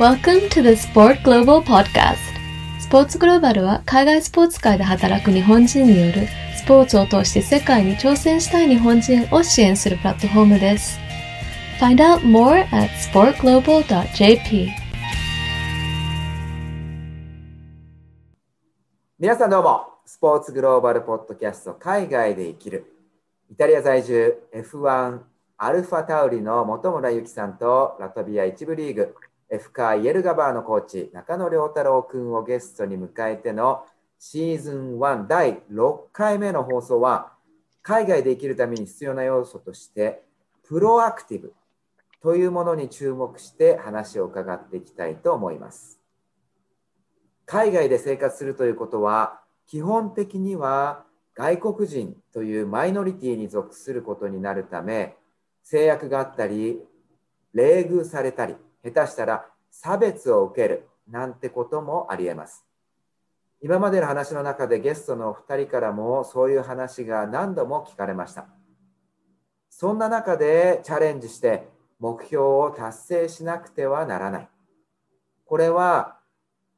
Welcome to the Sport Global Podcast. スポーツグローバルは海外スポーツ界で働く日本人によるスポーツを通して世界に挑戦したい日本人を支援するプラットフォームです。Find out more at sportglobal.jp. 皆さんどうも、スポーツグローバルポッドキャスト海外で生きる。イタリア在住 F1 アルファタウリの本村ゆきさんとラトビア1部リーグ F カーイエルガバーのコーチ中野良太郎君をゲストに迎えてのシーズン1第6回目の放送は海外で生きるために必要な要素としてプロアクティブというものに注目して話を伺っていきたいと思います。海外で生活するということは基本的には外国人というマイノリティに属することになるため制約があったり冷遇されたり下手したら差別を受けるなんてこともありえます。今までの話の中でゲストのお二人からもそういう話が何度も聞かれました。そんな中でチャレンジして目標を達成しなくてはならない。これは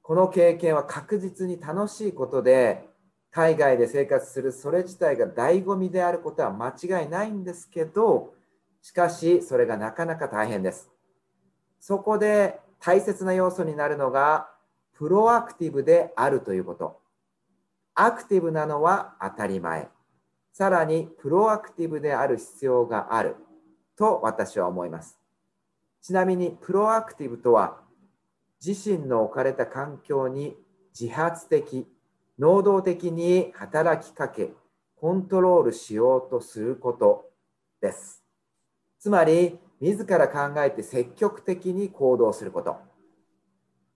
この経験は確実に楽しいことで海外で生活するそれ自体が醍醐味であることは間違いないんですけどしかしそれがなかなか大変です。そこで大切な要素になるのがプロアクティブであるということ。アクティブなのは当たり前。さらにプロアクティブである必要がある。と私は思います。ちなみにプロアクティブとは自身の置かれた環境に自発的、能動的に働きかけ、コントロールしようとすることです。つまり、自ら考えて積極的に行動すること。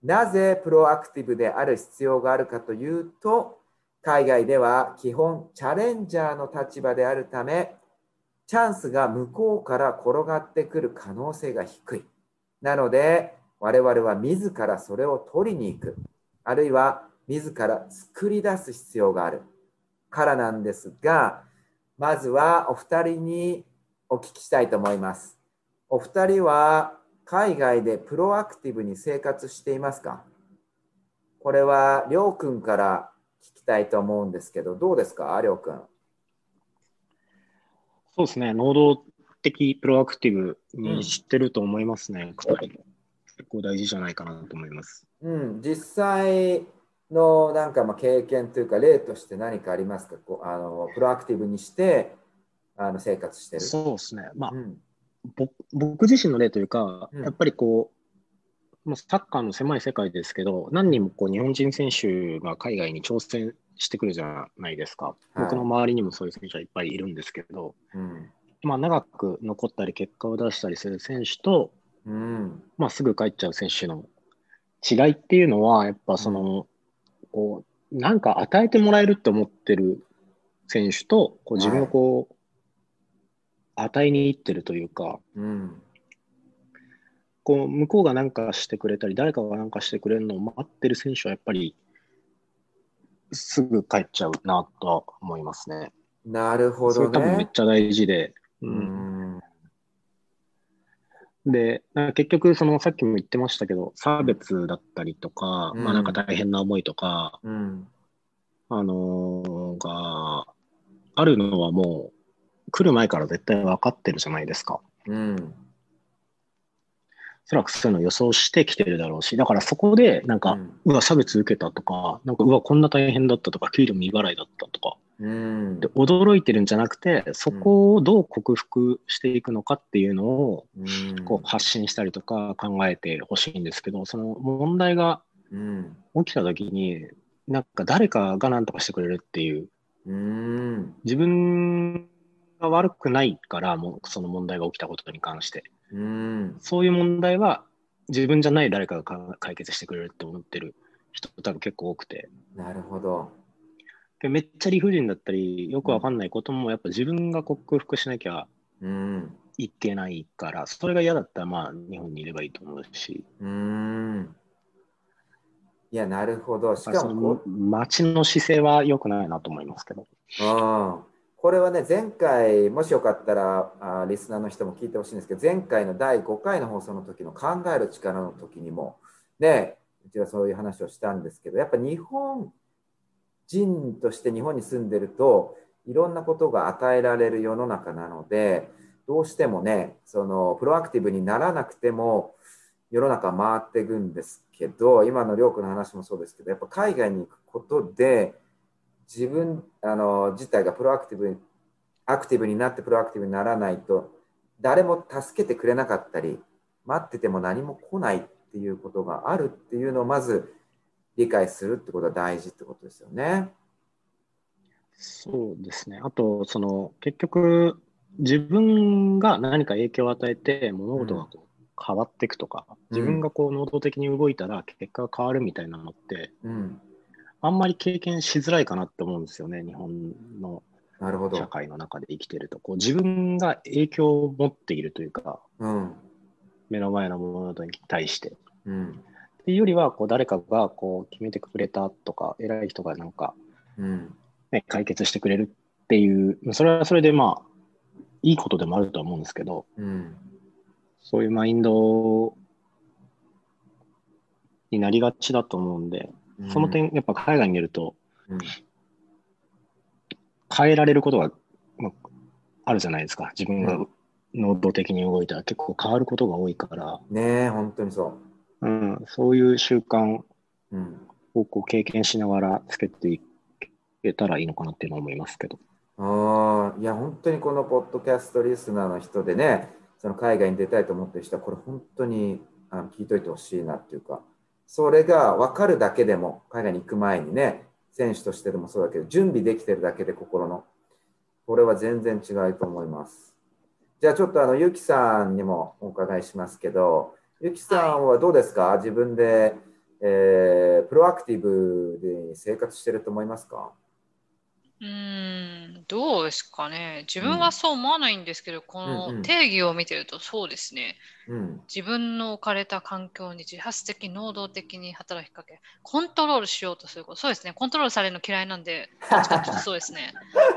なぜプロアクティブである必要があるかというと、海外では基本チャレンジャーの立場であるため、チャンスが向こうから転がってくる可能性が低い。なので、我々は自らそれを取りに行く、あるいは自ら作り出す必要があるからなんですが、まずはお二人にお聞きしたいと思います。お二人は海外でプロアクティブに生活していますか？これはりょうくんから聞きたいと思うんですけど、どうですか、りょうくん。そうですね、能動的プロアクティブに知ってると思いますね。結構大事じゃないかなと思います。うん、実際のなんかまあ経験というか例として何かありますか？こうあのプロアクティブにしてあの生活してる。そうですね。まあ、うんぼ僕自身の例というか、うん。やっぱりこう、もうサッカーの狭い世界ですけど、何人もこう日本人選手が海外に挑戦してくるじゃないですか。い。僕の周りにもそういう選手はいっぱいいるんですけど、うん。まあ、長く残ったり結果を出したりする選手と、うん。まあ、すぐ帰っちゃう選手の違いっていうのは、やっぱその、こう、なんか与えてもらえるって思ってる選手と、こう自分をこう、与えに行ってるというか、うん。こう、向こうが何かしてくれたり、誰かが何かしてくれるのを待ってる選手はやっぱり、すぐ帰っちゃうなとは思いますね。なるほどそれ多分めっね。ちゃ大事で、ううん。んで、結局、そのさっきも言ってましたけど、差別だったりとか、うん。まあなんか大変な思いとか、うん。あのーがあるのはもう来る前から絶対分かってるじゃないですか。うん。おそらくそういうのを予想してきてるだろうし、だからそこでなんか、うん。うわ、差別受けたとか、なんか、うわ、こんな大変だったとか、給料未払いだったとか、うん。で驚いてるんじゃなくて、そこをどう克服していくのかっていうのをうん。こう発信したりとか考えてほしいんですけど、その問題がうん。起きた時に、なんか誰かが何とかしてくれるっていう。うん。自分が悪くないから、もうその問題が起きたことに関して。うんそういう問題は自分じゃない誰かがか解決してくれるって思ってる人多分結構多くて。なるほど。でめっちゃ理不尽だったり、よくわかんないこともやっぱ自分が克服しなきゃうんいけないから、それが嫌だったらまあ日本にいればいいと思うし、うんいや、なるほど。しかも街の姿勢は良くないなと思いますけど。うんこれはね、前回、もしよかったらあリスナーの人も聞いてほしいんですけど、前回の第5回の放送の時の考える力の時にも、ね、うちはそういう話をしたんですけど、やっぱ日本人として日本に住んでると、いろんなことが与えられる世の中なので、どうしてもね、そのプロアクティブにならなくても世の中回っていくんですけど、今のりょうくんの話もそうですけど、やっぱ海外に行くことで、自分あの自体がプロアクティブにアクティブになってプロアクティブにならないと、誰も助けてくれなかったり、待ってても何も来ないっていうことがあるっていうのをまず理解するってことは大事ってことですよね。そうですね。あと、その結局、自分が何か影響を与えて物事がこう変わっていくとか、自分がこう能動的に動いたら結果が変わるみたいなのって、うん、あんまり経験しづらいかなって思うんですよね、日本の社会の中で生きてると。こう自分が影響を持っているというか、うん、目の前の物事に対して。うん、っていうよりは、こう誰かがこう決めてくれたとか、偉い人がなんか、うん。ね、解決してくれるっていう、それはそれでまあ、いいことでもあるとは思うんですけど、うん、そういうマインドになりがちだと思うんで、うん、その点、やっぱ海外にいると、うん、変えられることが、まあ、あるじゃないですか。自分が能動的に動いたら結構変わることが多いから。ねえ、本当にそう。うん、そういう習慣をこう経験しながらつけていけたらいいのかなっていうのは思いますけど。あいや、本当にこのポッドキャストリスナーの人でね、その海外に出たいと思ってる人は、これ本当にあの聞いといてほしいなっていうか、それが分かるだけでも、海外に行く前にね、選手としてでもそうだけど、準備できてるだけで心の、これは全然違うと思います。じゃあちょっとあの、ゆきさんにもお伺いしますけど、ゆきさんはどうですか、自分で、えー、プロアクティブで生活してると思いますか？うーん、どうですかね。自分はそう思わないんですけど、この定義を見てるとそうですね。うん。自分の置かれた環境に自発的、能動的に働きかけ、コントロールしようとすること。そうですね。コントロールされるの嫌いなんで、どっちかっていうとそうですね。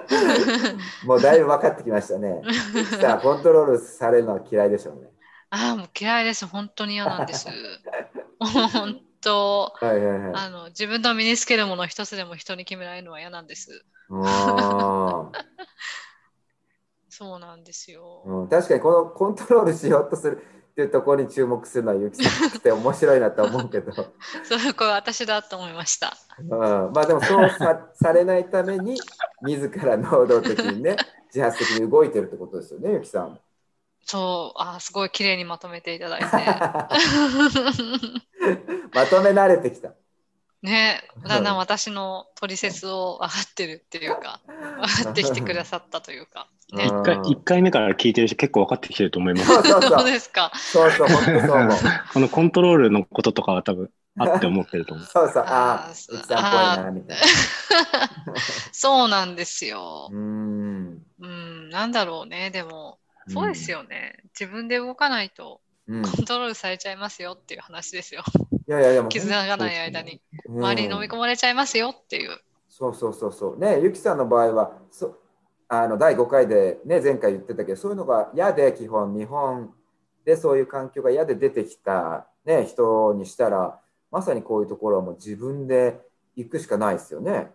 もうだいぶ分かってきましたね。さあ、コントロールされるのは嫌いでしょうね。ああ、もう嫌いです。本当に嫌なんです。本当、はいはいはい。あの自分の身につけるもの一つでも人に決められるのは嫌なんです。そうなんですよ、うん、確かにこのコントロールしようとするっていうところに注目するのはゆきさんって面白いなと思うけど。そうこれ私だと思いました、うん、まあでもそうさ されないために自ら能動的にね自発的に動いてるってことですよねゆきさん。そうあすごい綺麗にまとめていただいてまとめ慣れてきたねだんだん私の取説を分かってるっていうか、分かってきてくださったというか。ね、1, 回1回目から聞いてる人結構分かってきてると思います。そうそうそうですか。そうそう、本当そう思う。このコントロールのこととかは多分あって思ってると思う。そうそう、ああ、うちさんっぽいな、みたいな。そうなんですよ。うん。うん、なんだろうね、でも、そうですよね。自分で動かないとコントロールされちゃいますよっていう話ですよ。いやいやいや、気づかない間に、周りに飲み込まれちゃいますよっていう。そうそうそうそう。ね、ゆきさんの場合は、そあの第5回で、ね、前回言ってたけど、そういうのが嫌で、基本、日本でそういう環境が嫌で出てきた、ね、人にしたら、まさにこういうところはもう自分で行くしかないですよね。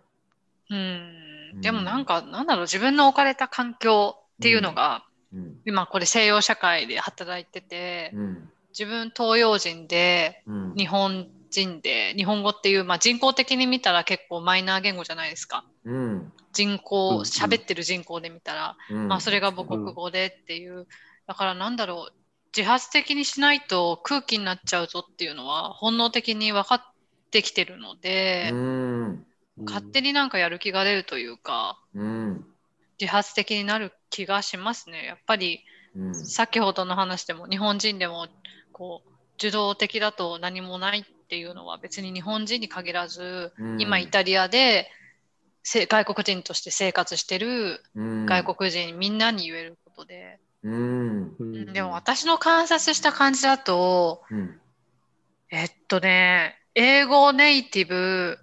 うん、でもなんか、なんだろう、自分の置かれた環境っていうのが、うん、今これ西洋社会で働いてて、うん、自分東洋人で、日本人で日本語っていう、まあ、人口的に見たら結構マイナー言語じゃないですか。うん、人口喋、ってる人口で見たら、まあ、それが母国語でっていう、だからなんだろう自発的にしないと空気になっちゃうぞっていうのは本能的に分かってきてるので、勝手になんかやる気が出るというか、自発的になる気がしますね。やっぱり、先ほどの話でも日本人でもこう受動的だと何もないっていうのは別に日本人に限らず、うん、今イタリアで外国人として生活してる外国人みんなに言えることで、うん、でも私の観察した感じだと、うん、えっとね英語ネイティブ、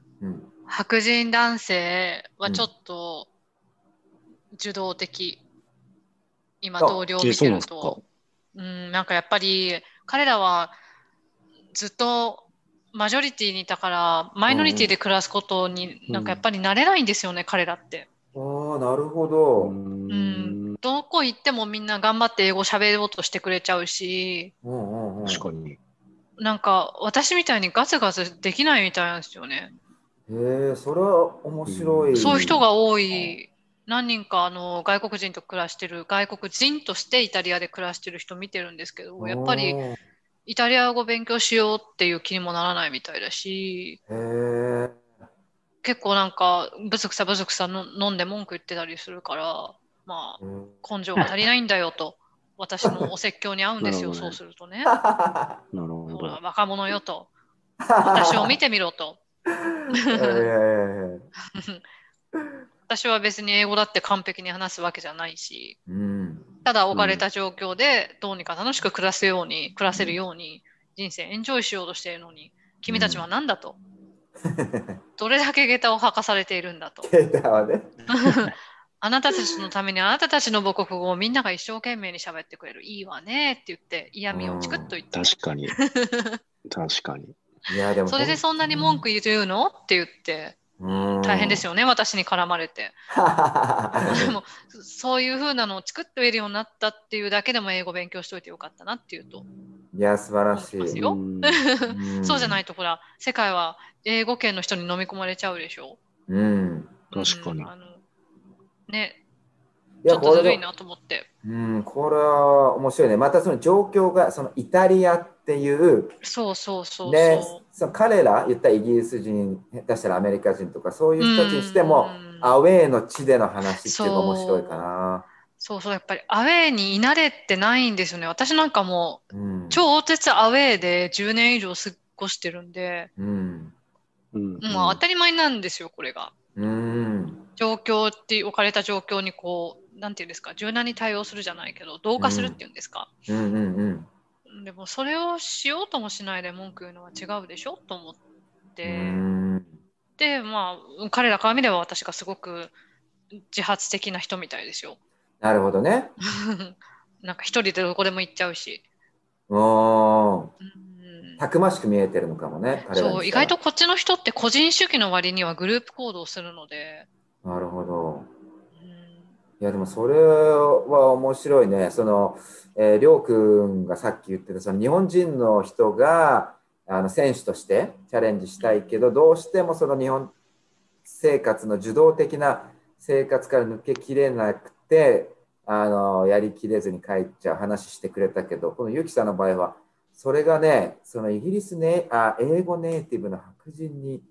白人男性はちょっと受動的、今同僚を見てるとうんなんかやっぱり彼らはずっとマジョリティにいたから、マイノリティで暮らすことに、なんかやっぱり慣れないんですよね、うん、彼らって。ああ、なるほど。うん。どこ行ってもみんな頑張って英語喋ろうとしてくれちゃうし。うんうん、確かに。なんか、私みたいにガツガツできないみたいなんですよね。へえ、それは面白い。そういう人が多い。何人かあの外国人と暮らしてる外国人としてイタリアで暮らしてる人見てるんですけどやっぱりイタリア語勉強しようっていう気にもならないみたいだし結構なんかブツクサブツクサの飲んで文句言ってたりするからまあ根性が足りないんだよと私のお説教に合うんですよ そうするとね。なるほど。若者よと。私を見てみろと私は別に英語だって完璧に話すわけじゃないし、うん、ただ置かれた状況でどうにか楽しく暮らすように、暮らせるように人生エンジョイしようとしているのに君たちは何だと、うん、どれだけ下駄を履かされているんだと？下駄はね あなたたちのためにあなたたちの母国語をみんなが一生懸命に喋ってくれる。いいわねって言って嫌味をチクッと言って、ね、確かに。確かに。いやでもそれでそんなに文句言うの？って言って。大変ですよね、私に絡まれて。でも、そういうふうなのを作っているようになったっていうだけでも英語勉強しといてよかったなっていうと。いや、素晴らしい。よ そうじゃないと、ほら、世界は英語圏の人に飲み込まれちゃうでしょ。うん、確かに。あのね、ちょっとずるいなと思って。うん、これは面白いね。またその状況が、そのイタリアっていう、そうそうそうね、その彼ら、言ったイギリス人、下手したらアメリカ人とか、そういう人たちにしても、アウェーの地での話っていうのが面白いかな。そう。そう、やっぱりアウェーにい慣れてないんですよね。私なんかもう、うん、超絶アウェーで10年以上過ごしてるんで、うん、もう当たり前なんですよ、これが。うん、状況って置かれた状況にこうなんていうんですか柔軟に対応するじゃないけど同化するっていうんですか、うんうん。うん。うん、でもそれをしようともしないで文句言うのは違うでしょ？と思って、でまあ彼らから見れば私がすごく自発的な人みたいですよ。なるほどね。なんか一人でどこでも行っちゃうし。おうん。たくましく見えてるのかもね。そう、意外とこっちの人って個人主義の割にはグループ行動するので。なるほど。いやでもそれは面白いね。その、え、りょうくんがさっき言ってたその日本人の人があの選手としてチャレンジしたいけどどうしてもその日本生活の受動的な生活から抜けきれなくてあのやりきれずに帰っちゃう話してくれたけどこのゆきさんの場合はそれがねそのイギリスねあ英語ネイティブの白人に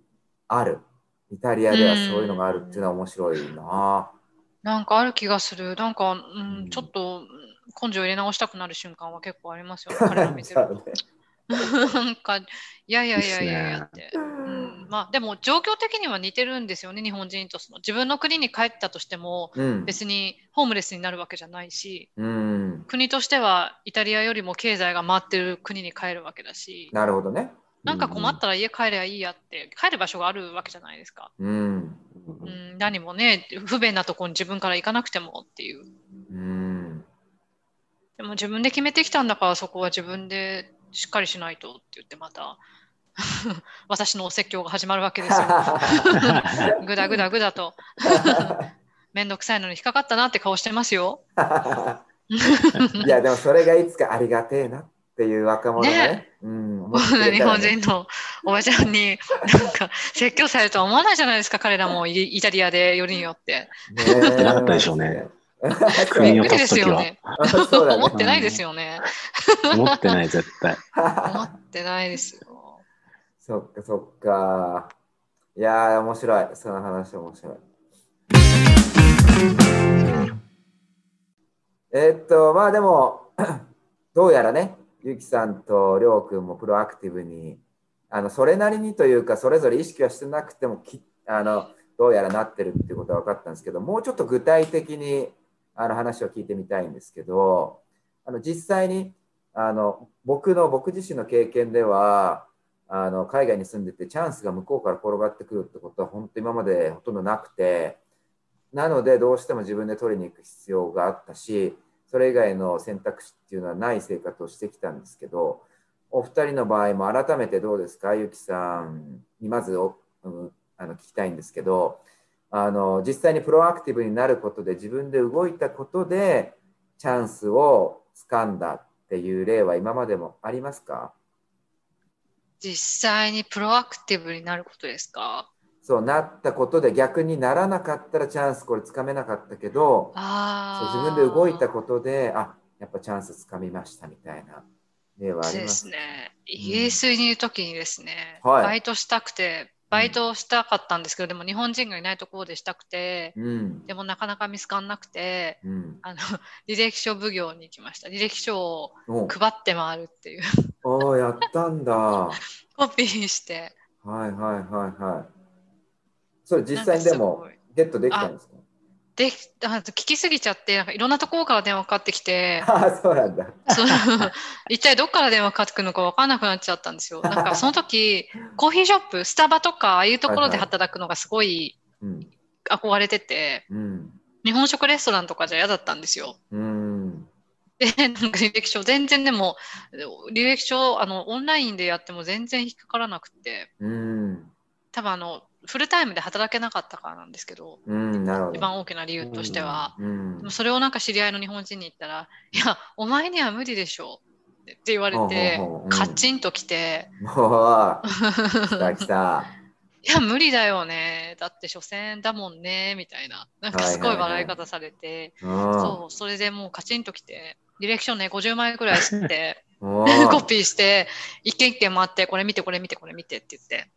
あるイタリアではそういうのがあるっていうのは面白いな。なんかある気がする。なんか、うん、ちょっと根性入れ直したくなる瞬間は結構ありますよね。彼ら見てると。なんか、いやいやいやいやいやって。うん、まあ、でも状況的には似てるんですよね、日本人とその。自分の国に帰ったとしても、うん、別にホームレスになるわけじゃないし、うん、国としてはイタリアよりも経済が回ってる国に帰るわけだし。なるほどね。なんか困ったら家帰ればいいやって、帰る場所があるわけじゃないですか。うん。うん、何もね、不便なところに自分から行かなくてもっていう。うん。でも自分で決めてきたんだからそこは自分でしっかりしないとって言ってまた 私のお説教が始まるわけですよ。ぐだぐだぐだと。めんどくさいのに引っかかったなって顔してますよ。いやでもそれがいつかありがてえなっていう若者ね。ねうん、ね日本人のおばちゃんになんか説教されるとは思わないじゃないですか、彼らもイタリアでよりによって。ねなったでしょうね。びっくりですよね。思ってないですよね。思ってない、絶対。思ってないですよ。そっかそっか。いや面白い。その話面白い。えっと、まあでも、どうやらね、ゆきさんとりょうくんもプロアクティブにあのそれなりにというかそれぞれ意識はしてなくてもきあのどうやらなってるっていうことは分かったんですけどもうちょっと具体的にあの話を聞いてみたいんですけどあの実際にあの僕の僕自身の経験ではあの海外に住んでてチャンスが向こうから転がってくるってことは本当今までほとんどなくてなのでどうしても自分で取りに行く必要があったしそれ以外の選択肢っていうのはない生活をしてきたんですけどお二人の場合も改めてどうですか？ゆきさんにまずお、うん、あの聞きたいんですけどあの実際にプロアクティブになることで自分で動いたことでチャンスをつかんだっていう例は今までもありますか？実際にプロアクティブになることですか？そうなったことで逆にならなかったらチャンスこれつかめなかったけどそう自分で動いたことであやっぱチャンスつかみましたみたいな例はありますですね。イギリスにいる時にですね、うん、バイトしたくてバイトしたかったんですけど、でも日本人がいないところでしたくて、うん、でもなかなか見つからなくて、うん、あの 履歴書奉行に行きました。履歴書を配って回るっていう。ああ、やったんだ。コピーして。はいはいはいはい。それ実際にでもゲットできたんですか？で聞きすぎちゃってなんかいろんなところから電話かかってきて。あそうなんだ。そう。一体どっから電話かかってくるのか分からなくなっちゃったんですよ。なんかその時コーヒーショップスタバとかああいうところで働くのがすごい憧れてて、うん、日本食レストランとかじゃ嫌だったんですよ。うん。で、なんか履歴書、全然でも、履歴書、あの、オンラインでやっても全然引っかからなくて、うん、多分あの、フルタイムで働けなかったからなんですけど、うん、なるほど。一番大きな理由としては、うん、でもそれをなんか知り合いの日本人に言ったら「いやお前には無理でしょ」って言われて、カチンときて「もう来た来た。いや無理だよね。だって初戦だもんね」みたいな。なんかすごい笑い方されて、そうそれでもうカチンときてディレクションね50枚ぐらい吸って コピーして一件一件回ってこれ見てこれ見てこれ見てって言って。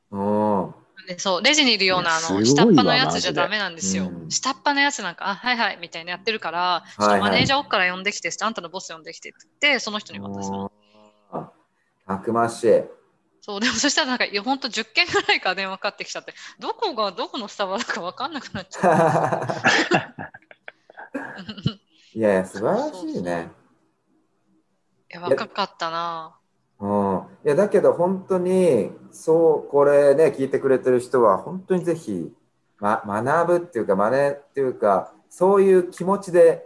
そう、レジにいるような、あの、下っ端のやつじゃダメなんですよ。下っ端のやつなんか、あ、はいはい、みたいなやってるから、ちょっとマネージャー奥から呼んできて、あんたのボス呼んできてって言って、その人に渡すの。たくましい。そう、でもそしたらなんか、いや、ほんと10件ぐらいから電話かかってきちゃって、どこがどこのスタバだか分かんなくなっちゃう。いやいや、素晴らしいね。いや、若かったな。うん、いやだけど本当にそうこれね聞いてくれてる人は本当にぜひ、ま、学ぶっていうか真似っていうかそういう気持ちで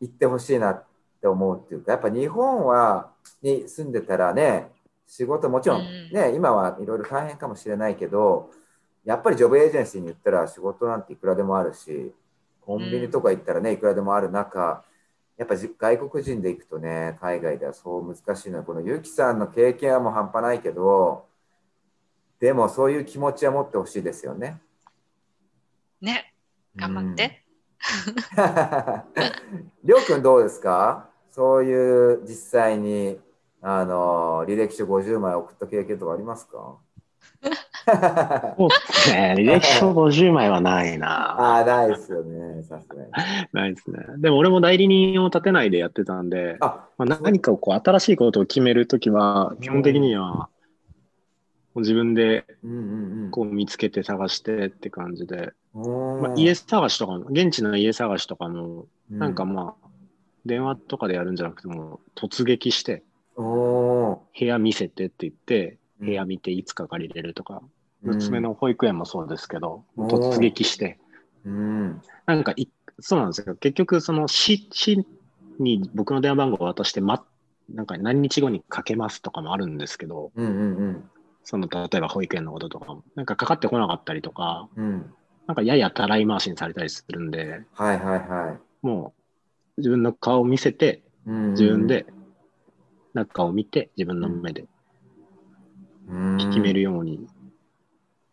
行ってほしいなって思うっていうかやっぱ日本はに住んでたらね仕事もちろんね、うん、今はいろいろ大変かもしれないけどやっぱりジョブエージェンシーに言ったら仕事なんていくらでもあるしコンビニとか行ったらねいくらでもある中、やっぱ外国人で行くとね、海外ではそう難しいのは、このゆきさんの経験はもう半端ないけど、でもそういう気持ちは持ってほしいですよね。ね、頑張って。りょうくんどうですか？そういう実際にあの履歴書50枚送った経験とかありますか？そうですね。履歴書50枚はないな。ああ、ないですよね。さすがに。ないですね。でも俺も代理人を立てないでやってたんで、あまあ、何かこう新しいことを決めるときは、基本的には、自分でこう見つけて探してって感じで、まあ、家探しとかも、現地の家探しとかも、なんかまあ、電話とかでやるんじゃなくても、突撃して、部屋見せてって言って、部屋見ていつか借りれるとか、娘の保育園もそうですけど、突撃して、うん、なんかい、そうなんですよ。結局、その市、市に僕の電話番号を渡して、ま、なんか何日後にかけますとかもあるんですけど、うんうんうん、その例えば保育園のこととかも、なんかかかってこなかったりとか、うん、なんかややたらい回しにされたりするんで、はいはいはい、もう自分の顔を見せて、自分で中を見て、自分の目で決めるように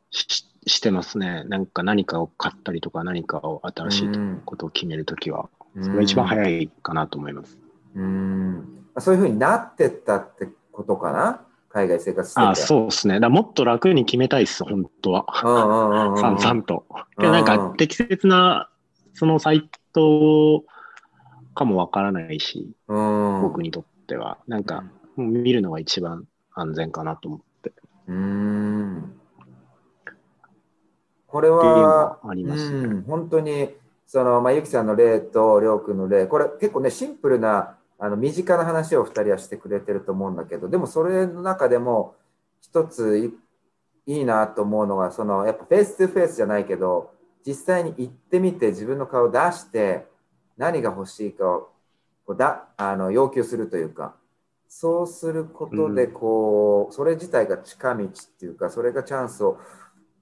ししてますね。なんか何かを買ったりとか何かを新しいことを決めるときは、それが一番早いかなと思います。うんそういうふうになってったってことかな？海外生活してあそうですね。だもっと楽に決めたいです、本当は。さんさんと。でなんか適切なそのサイトかもわからないし、僕にとっては。なんか、見るのが一番安全かなと思って。うん。これは、あります、ね、うん、本当に、その、まあ、ゆきさんの例とりょうくんの例、これ結構ね、シンプルな、あの、身近な話を2人はしてくれてると思うんだけど、でもそれの中でも、一ついいなと思うのが、その、やっぱフェイス2フェイスじゃないけど、実際に行ってみて自分の顔を出して、何が欲しいかをこうだあの要求するというか、そうすることでこう、それ自体が近道っていうかそれがチャンスを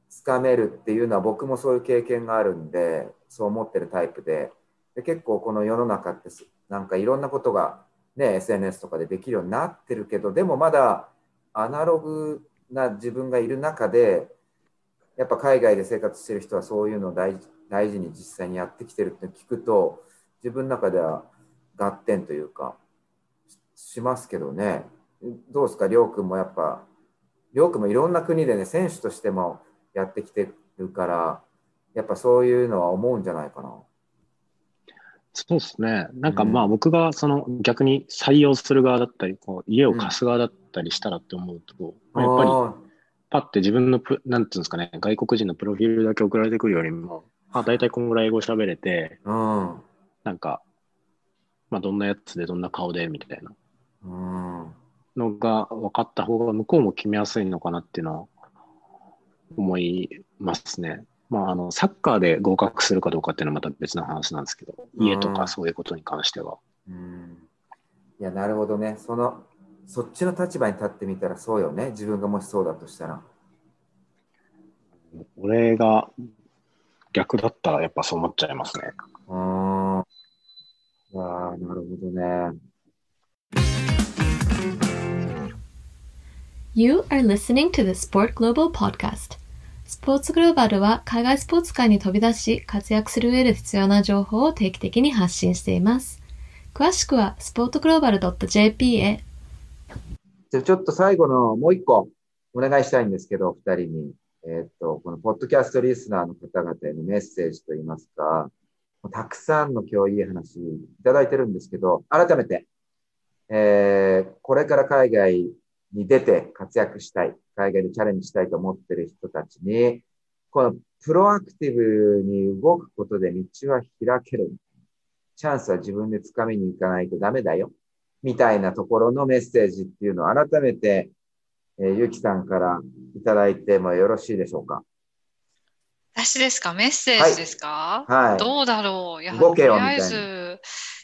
つかめるっていうのは僕もそういう経験があるんでそう思ってるタイプで。で結構この世の中ってなんかいろんなことが、ね、SNS とかでできるようになってるけどでもまだアナログな自分がいる中でやっぱ海外で生活してる人はそういうのを大大事に実際にやってきてるって聞くと自分の中では合点というかしますけどね。どうですか？りょうくんもやっぱりょうくんもいろんな国でね選手としてもやってきてるからやっぱそういうのは思うんじゃないかな。そうですね。なんかまあ僕がその逆に採用する側だったり、こう家を貸す側だったりしたらって思うと、うん、やっぱりパッて自分のプ、なんていうんですかね、外国人のプロフィールだけ送られてくるよりも、あ、大体こんぐらい英語喋れて、うん、なんか、まあどんなやつでどんな顔でみたいなのが分かった方が向こうも決めやすいのかなっていうのは思いますね。まあ、あのサッカーで合格するかどうかっていうのはまた別の話なんですけど、家とかそういうことに関しては。うん、いや、なるほどね。その、そっちの立場に立ってみたらそうよね。自分がもしそうだとしたら。俺が逆だったらやっぱそう思っちゃいますね。ああ、なるほどね。You are listening to the Sport Global Podcast. スポーツグローバルは海外スポーツ界に飛び出し活躍する上で必要な情報を定期的に発信しています。詳しくはスポーツグローバル .jp へ。じゃあちょっと最後のもう一個お願いしたいんですけど、二人に。えっ、と、このポッドキャストリスナーの方々へのメッセージといいますか、たくさんの今日いい話いただいてるんですけど、改めて、えー、これから海外に出て活躍したい、海外でチャレンジしたいと思ってる人たちに、このプロアクティブに動くことで道は開ける。チャンスは自分で掴みに行かないとダメだよ。みたいなところのメッセージっていうのを改めて、えー、ゆきさんからいただいてもよろしいでしょうか？私ですか？メッセージですか、はい、どうだろう？いや動けよとりあえず、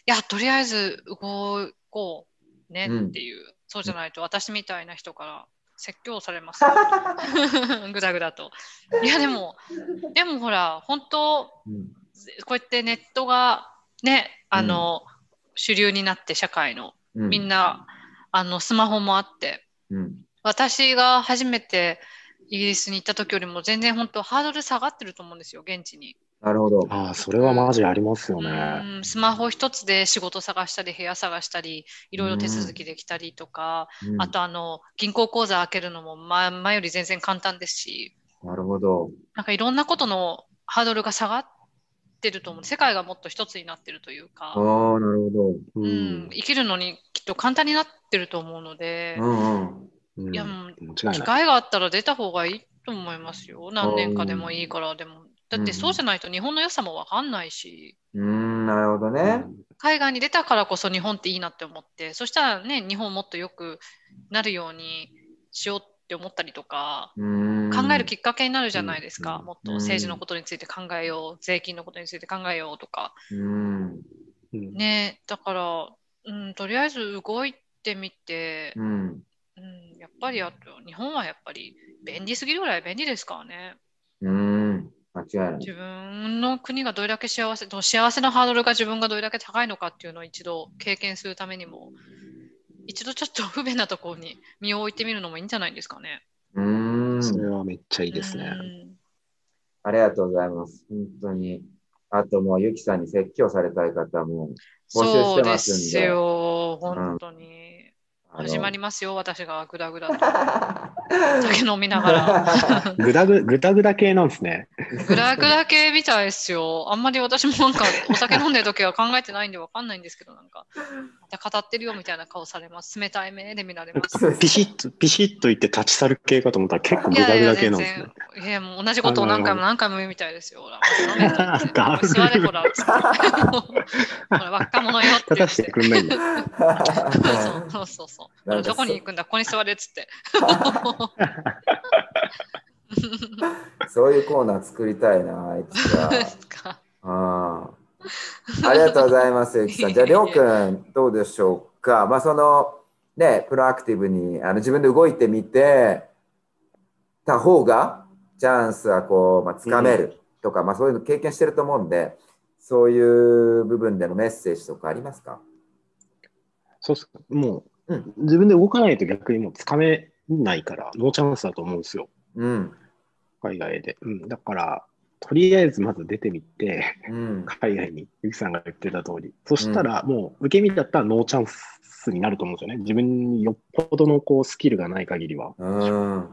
いや、とりあえず動こうねっていう。うんそうじゃないと私みたいな人から説教されます、ぐだぐだと。いやでも、でもほら、本当、うん、こうやってネットがね、あの、うん、主流になって社会の、うん、みんな、あの、スマホもあって、私が初めてイギリスに行った時よりも全然本当ハードル下がってると思うんですよ、現地に。なるほど。ああ、それはマジありますよね。うん、スマホ一つで仕事探したり、部屋探したり、いろいろ手続きできたりとか、うん、あとあの、銀行口座開けるのも前前より全然簡単ですし、なるほど。なんかいろんなことのハードルが下がってると思う。世界がもっと一つになってるというか、ああ、なるほど、うん。生きるのにきっと簡単になってると思うので、うんうん、いやもう、機会があったら出た方がいいと思いますよ。何年かでもいいからでも。だってそうじゃないと日本の良さもわかんないし。うん、なるほどね。海外に出たからこそ日本っていいなって思って、そしたらね、日本もっとよくなるようにしようって思ったりとか、考えるきっかけになるじゃないですか。もっと政治のことについて考えよう、税金のことについて考えようとか。ね、だから、うん、とりあえず動いてみて、うん、うん、やっぱりあと日本はやっぱり便利すぎるぐらい便利ですからね。うん間違いない。自分の国がどれだけ幸せ、幸せのハードルが自分がどれだけ高いのかっていうのを一度経験するためにも、一度ちょっと不便なところに身を置いてみるのもいいんじゃないですかね。うん。それはめっちゃいいですね。ありがとうございます。本当に。あともう、ゆきさんに説教されたい方も募集してますんで。そうですよ、本当に。うん始まりますよ、私がぐだぐだと。酒飲みながら。ぐだぐ、ぐだぐだ系なんですね。ぐだぐだ系みたいですよ。あんまり私もなんか、お酒飲んでる時は考えてないんでわかんないんですけど、なんか、また語ってるよみたいな顔されます。冷たい目で見られます。ピシッと、ピシッと言って立ち去る系かと思ったら結構ぐだぐだ系なんですね。いやいや、もう同じことを何回も何回も言うみたいですよ。ほら、座れほら、ほら、若者よって立たしてくんないんだ。そうそうそう。どこに行くんだここに座れっつって。そういうコーナー作りたいな、あいつは。あありがとうございます、ゆきさん。じゃあ、りょうくん、どうでしょうか。まあ、その、ね、プロアクティブにあの自分で動いてみてた方がチャンスはこう、まあ、つかめるとか、うん、まあ、そういうの経験してると思うんでそういう部分でのメッセージとかありますか？そうっすもう、うん、自分で動かないと逆にもうつかめないからノーチャンスだと思うんですよ。うん、海外で。うん、だからとりあえずまず出てみて、うん、海外に、ゆきさんが言ってた通り。そしたら、もう受け身だったらノーチャンスになると思うんですよね。自分によっぽどのこうスキルがない限りは。うん、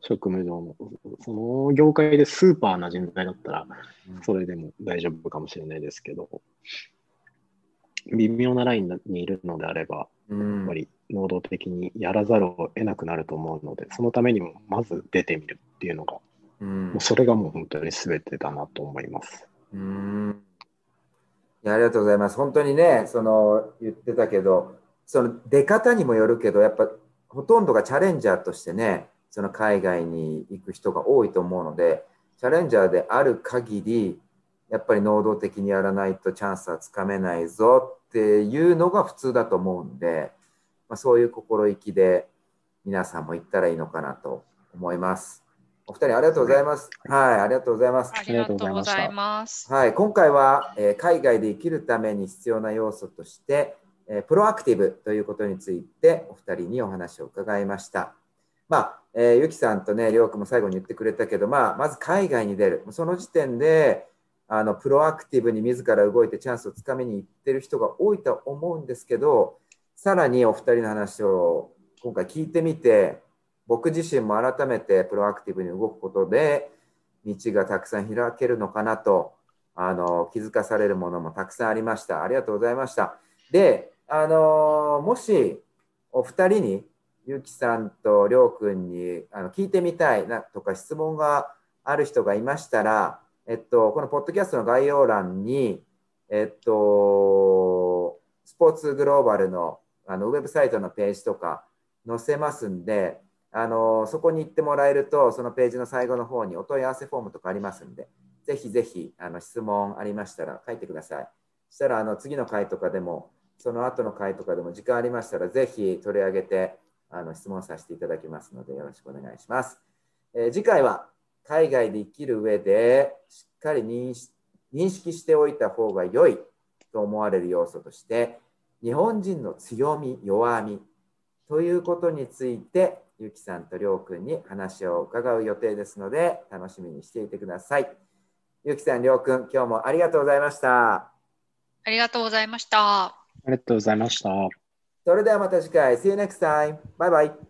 職務上の。その業界でスーパーな人材だったら、それでも大丈夫かもしれないですけど、微妙なラインにいるのであれば、やっぱり能動的にやらざるを得なくなると思うので、そのためにもまず出てみるっていうのがうん、もうそれがもう本当に全てだなと思います。うんいやありがとうございます。本当にね、その言ってたけど、その出方にもよるけど、やっぱほとんどがチャレンジャーとしてね、その海外に行く人が多いと思うので、チャレンジャーである限り、やっぱり能動的にやらないとチャンスはつかめないぞっていうのが普通だと思うんで、まあ、そういう心意気で皆さんも行ったらいいのかなと思います。お二人ありがとうございます。はい、ありがとうございます。ありがとうございます。はい、今回は、えー、海外で生きるために必要な要素として、えー、プロアクティブということについてお二人にお話を伺いました。まあ、えー、ゆきさんとね、りょうくんも最後に言ってくれたけど、まあ、まず海外に出る。その時点で、あのプロアクティブに自ら動いてチャンスをつかみに行ってる人が多いと思うんですけど、さらにお二人の話を今回聞いてみて、僕自身も改めてプロアクティブに動くことで道がたくさん開けるのかなとあの気づかされるものもたくさんありました。ありがとうございました。で、あのもしお二人にゆきさんとりょうくんにあの聞いてみたいなとか質問がある人がいましたら、えっと、このポッドキャストの概要欄に、えっと、スポーツグローバルのあのウェブサイトのページとか載せますんで、あのそこに行ってもらえると、そのページの最後の方にお問い合わせフォームとかありますんで、ぜひぜひあの質問ありましたら書いてください。そしたらあの次の回とかでも、その後の回とかでも時間ありましたら、ぜひ取り上げてあの質問させていただきますので、よろしくお願いします。えー、次回は海外で生きる上でしっかり認識しておいた方が良いと思われる要素として、日本人の強み、弱みということについてゆきさんとりょうくんに話を伺う予定ですので、楽しみにしていてください。ゆきさん、りょうくん、今日もありがとうございました。ありがとうございました。ありがとうございました。それではまた次回。See you next time. バイバイ。